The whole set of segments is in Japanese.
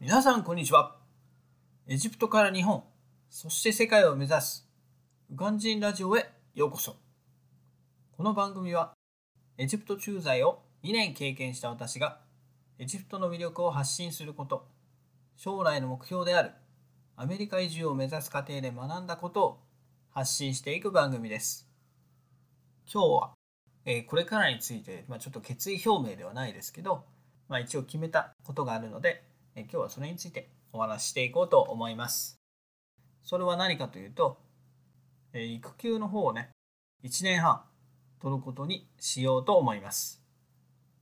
皆さんこんにちは。エジプトから日本、そして世界を目指す、ウガンジンラジオへようこそ。この番組は、エジプト駐在を2年経験した私が、エジプトの魅力を発信すること、将来の目標であるアメリカ移住を目指す過程で学んだことを発信していく番組です。今日は、えー、これからについて、まあ、ちょっと決意表明ではないですけど、まあ、一応決めたことがあるので、今日はそれについてお話ししていこうと思います。それは何かというと、え、育休の方をね、1年半取ることにしようと思います。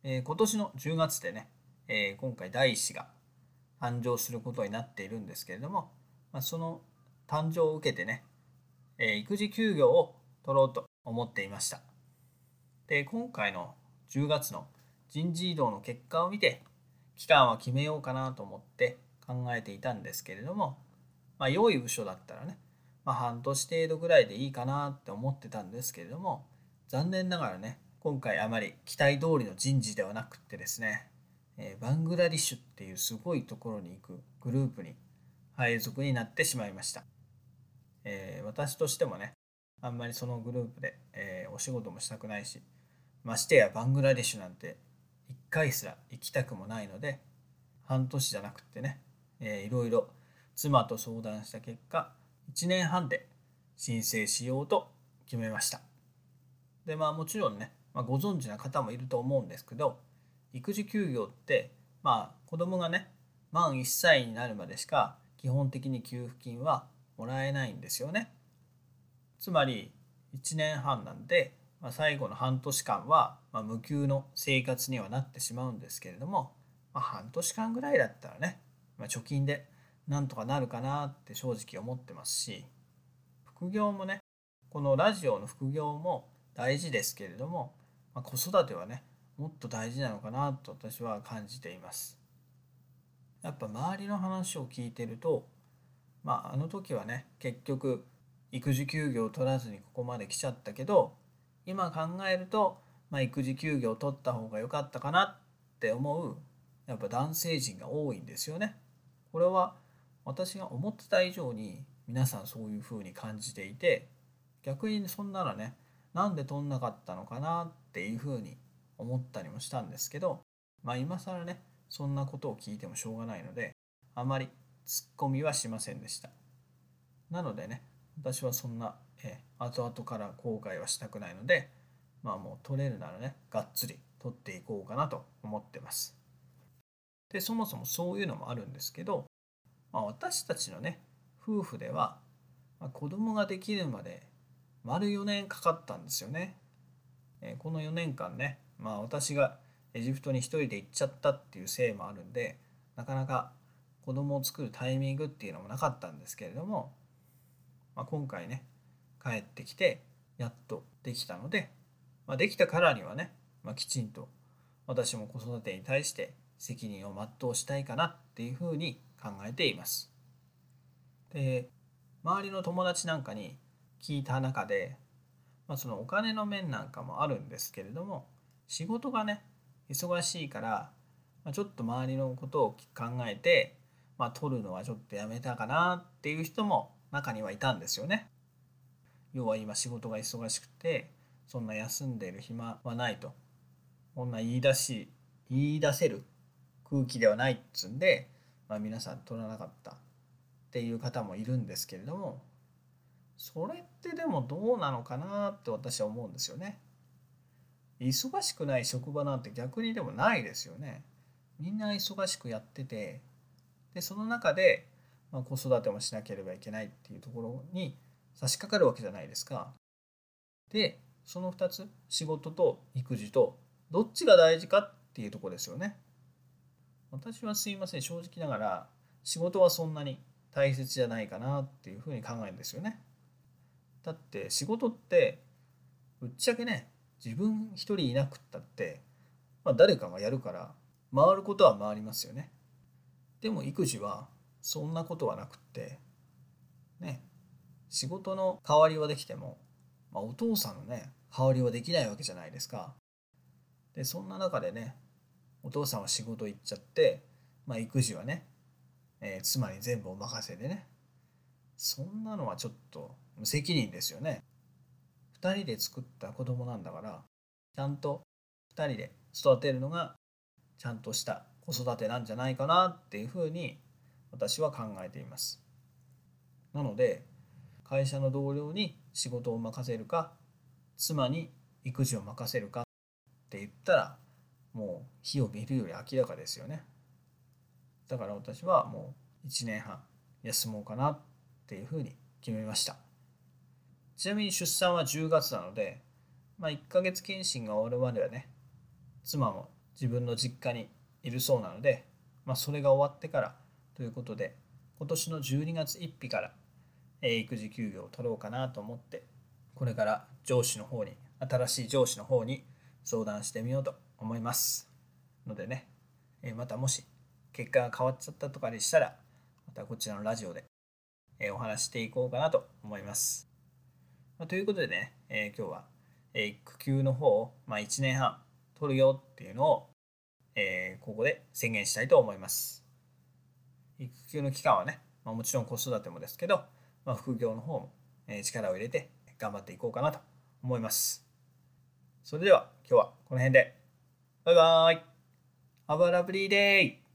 え今年の10月でね、え今回第1子が誕生することになっているんですけれども、ま、その誕生を受けてね、え、育児休業を取ろうと思っていました。で、今回の10月の人事異動の結果を見て、期間は決めようかなと思って考えていたんですけれども、まあ、良い部署だったらね、まあ、半年程度ぐらいでいいかなって思ってたんですけれども、残念ながらね、今回あまり期待通りの人事ではなくってですね、えー、バングラディッシュっていうすごいところに行くグループに配属になってしまいました。えー、私としてもね、あんまりそのグループで、えー、お仕事もしたくないし、ましてやバングラディッシュなんて回すら行きたくもないので、半年じゃなくってね、えー、いろいろ妻と相談した結果、1年半で申請しようと決めました。で、まあもちろんね、まあ、ご存知な方もいると思うんですけど、育児休業って、まあ子供がね、満1歳になるまでしか基本的に給付金はもらえないんですよね。つまり1年半なんで、まあ、最後の半年間は、まあ、無給の生活にはなってしまうんですけれども、まあ、半年間ぐらいだったらね、まあ、貯金でなんとかなるかなって正直思ってますし副業もねこのラジオの副業も大事ですけれども、まあ、子育てはねもっと大事なのかなと私は感じています。やっぱ周りの話を聞いてるとまああの時はね結局育児休業を取らずにここまで来ちゃったけど今考えると、まあ、育児休業を取った方が良かったかなって思うやっぱ男性陣が多いんですよね。これは私が思ってた以上に皆さんそういうふうに感じていて逆にそんならねなんで取んなかったのかなっていうふうに思ったりもしたんですけどまあ今更ねそんなことを聞いてもしょうがないのであまりツッコミはしませんでしたなのでね私はそんな、え後々から後悔はしたくないのでまあもう取れるならねがっつり取っていこうかなと思ってます。でそもそもそういうのもあるんですけど、まあ、私たちのね夫婦では、まあ、子供ができるまで丸4年かかったんですよね、えこの4年間ねまあ私がエジプトに一人で行っちゃったっていうせいもあるんでなかなか子供を作るタイミングっていうのもなかったんですけれども、まあ、今回ね帰ってきてやっとできたので、まあ、できたからにはね、まあ、きちんと私も子育てに対して責任を全うしたいかなっていうふうに考えています。で周りの友達なんかに聞いた中で、まあ、そのお金の面なんかもあるんですけれども仕事がね忙しいから、まあ、ちょっと周りのことを考えて、まあ、取るのはちょっとやめたかなっていう人も中にはいたんですよね。要は今仕事が忙しくてそんな休んでる暇はないとこんな言い出し言い出せる空気ではないっつんで、まあ、皆さん取らなかったっていう方もいるんですけれどもそれってでもどうなのかなって私は思うんですよね。忙しくない職場なんて逆にでもないですよね。みんな忙しくやっててでその中で、まあ、子育てもしなければいけないっていうところに差し掛かるわけじゃないですか。でその2つ仕事と育児とどっちが大事かっていうとこですよね。私はすいません正直ながら仕事はそんなに大切じゃないかなっていうふうに考えるんですよね。だって仕事ってぶっちゃけね自分一人いなくったって、まあ、誰かがやるから回ることは回りますよね。でも育児はそんなことはなくってね仕事の代わりはできても、まあ、お父さんのね代わりはできないわけじゃないですか。でそんな中でねお父さんは仕事行っちゃって、まあ、育児はねえー、妻に全部お任せでねそんなのはちょっと無責任ですよね2人で作った子供なんだからちゃんと2人で育てるのがちゃんとした子育てなんじゃないかなっていうふうに私は考えていますなので会社の同僚に仕事を任せるか妻に育児を任せるかって言ったらもう火を見るより明らかですよね。だから私はもう1年半休もうかなっていうふうに決めました。ちなみに出産は10月なので、まあ、1ヶ月検診が終わるまではね妻も自分の実家にいるそうなので、まあ、それが終わってからということで今年の12月1日からえ育児休業を取ろうかなと思ってこれから上司の方に新しい上司の方に相談してみようと思います。のでねえまたもし結果が変わっちゃったとかでしたらまたこちらのラジオでえお話していこうかなと思います、まということでね、え今日はえ育休の方を、ま1年半取るよっていうのを、えここで宣言したいと思います。育休の期間はね、まもちろん子育てもですけどまあ、副業の方も力を入れて頑張っていこうかなと思います。それでは今日はこの辺で。バイバーイ !Have a lovely day!